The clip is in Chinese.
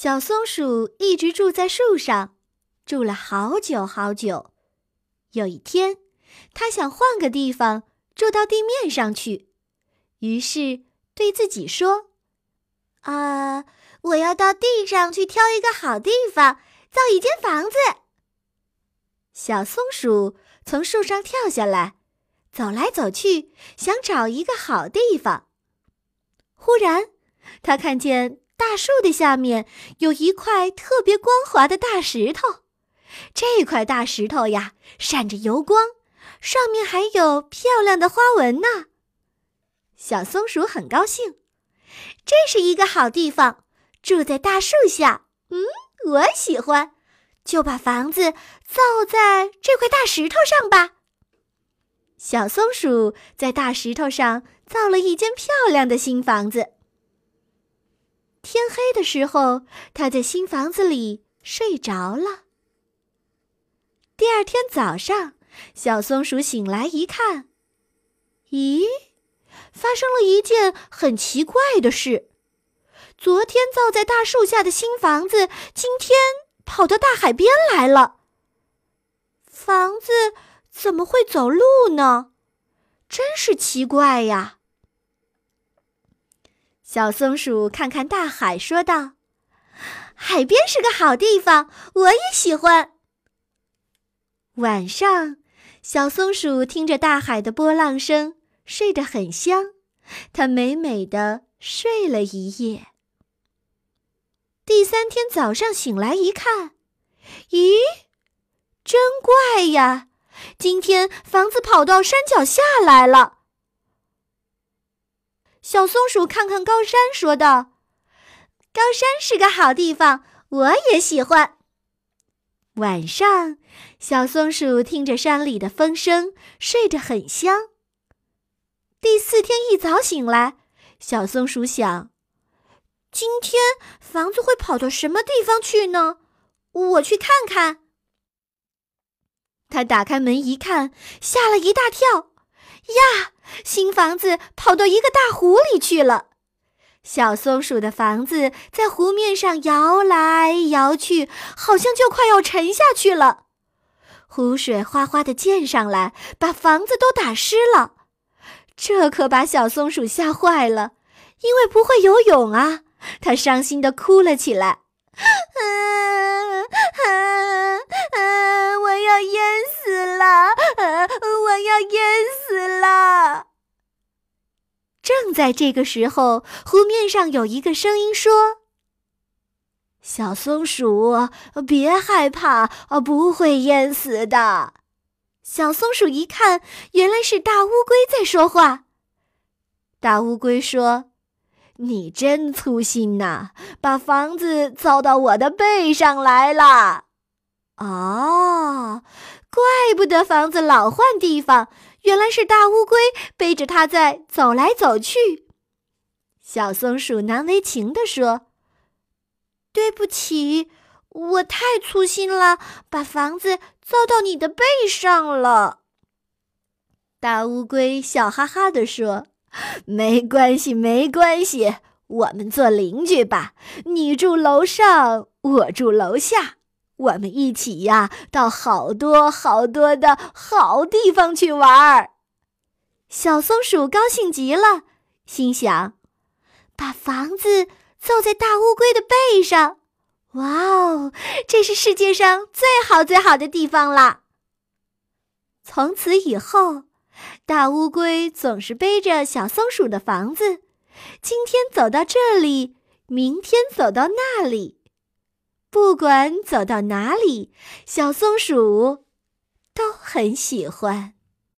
小松鼠一直住在树上，住了好久好久。有一天，它想换个地方住到地面上去，于是对自己说：“啊，我要到地上去挑一个好地方，造一间房子。”小松鼠从树上跳下来，走来走去，想找一个好地方。忽然，它看见。大树的下面有一块特别光滑的大石头，这块大石头呀，闪着油光，上面还有漂亮的花纹呢。小松鼠很高兴，这是一个好地方，住在大树下。嗯，我喜欢，就把房子造在这块大石头上吧。小松鼠在大石头上造了一间漂亮的新房子。天黑的时候，他在新房子里睡着了。第二天早上，小松鼠醒来一看，咦，发生了一件很奇怪的事：昨天造在大树下的新房子，今天跑到大海边来了。房子怎么会走路呢？真是奇怪呀！小松鼠看看大海，说道：“海边是个好地方，我也喜欢。”晚上，小松鼠听着大海的波浪声，睡得很香。它美美的睡了一夜。第三天早上醒来一看，咦，真怪呀！今天房子跑到山脚下来了。小松鼠看看高山，说道：“高山是个好地方，我也喜欢。”晚上，小松鼠听着山里的风声，睡得很香。第四天一早醒来，小松鼠想：“今天房子会跑到什么地方去呢？我去看看。”他打开门一看，吓了一大跳。呀！新房子跑到一个大湖里去了。小松鼠的房子在湖面上摇来摇去，好像就快要沉下去了。湖水哗哗的溅上来，把房子都打湿了。这可把小松鼠吓坏了，因为不会游泳啊！它伤心的哭了起来。啊啊啊！我要淹死了！啊我要淹死了！正在这个时候，湖面上有一个声音说：“小松鼠，别害怕，不会淹死的。”小松鼠一看，原来是大乌龟在说话。大乌龟说。你真粗心呐，把房子造到我的背上来了。哦，怪不得房子老换地方，原来是大乌龟背着它在走来走去。小松鼠难为情地说：“对不起，我太粗心了，把房子造到你的背上了。”大乌龟笑哈哈地说。没关系，没关系，我们做邻居吧。你住楼上，我住楼下，我们一起呀，到好多好多的好地方去玩儿。小松鼠高兴极了，心想：把房子造在大乌龟的背上，哇哦，这是世界上最好最好的地方啦！从此以后。大乌龟总是背着小松鼠的房子，今天走到这里，明天走到那里，不管走到哪里，小松鼠都很喜欢。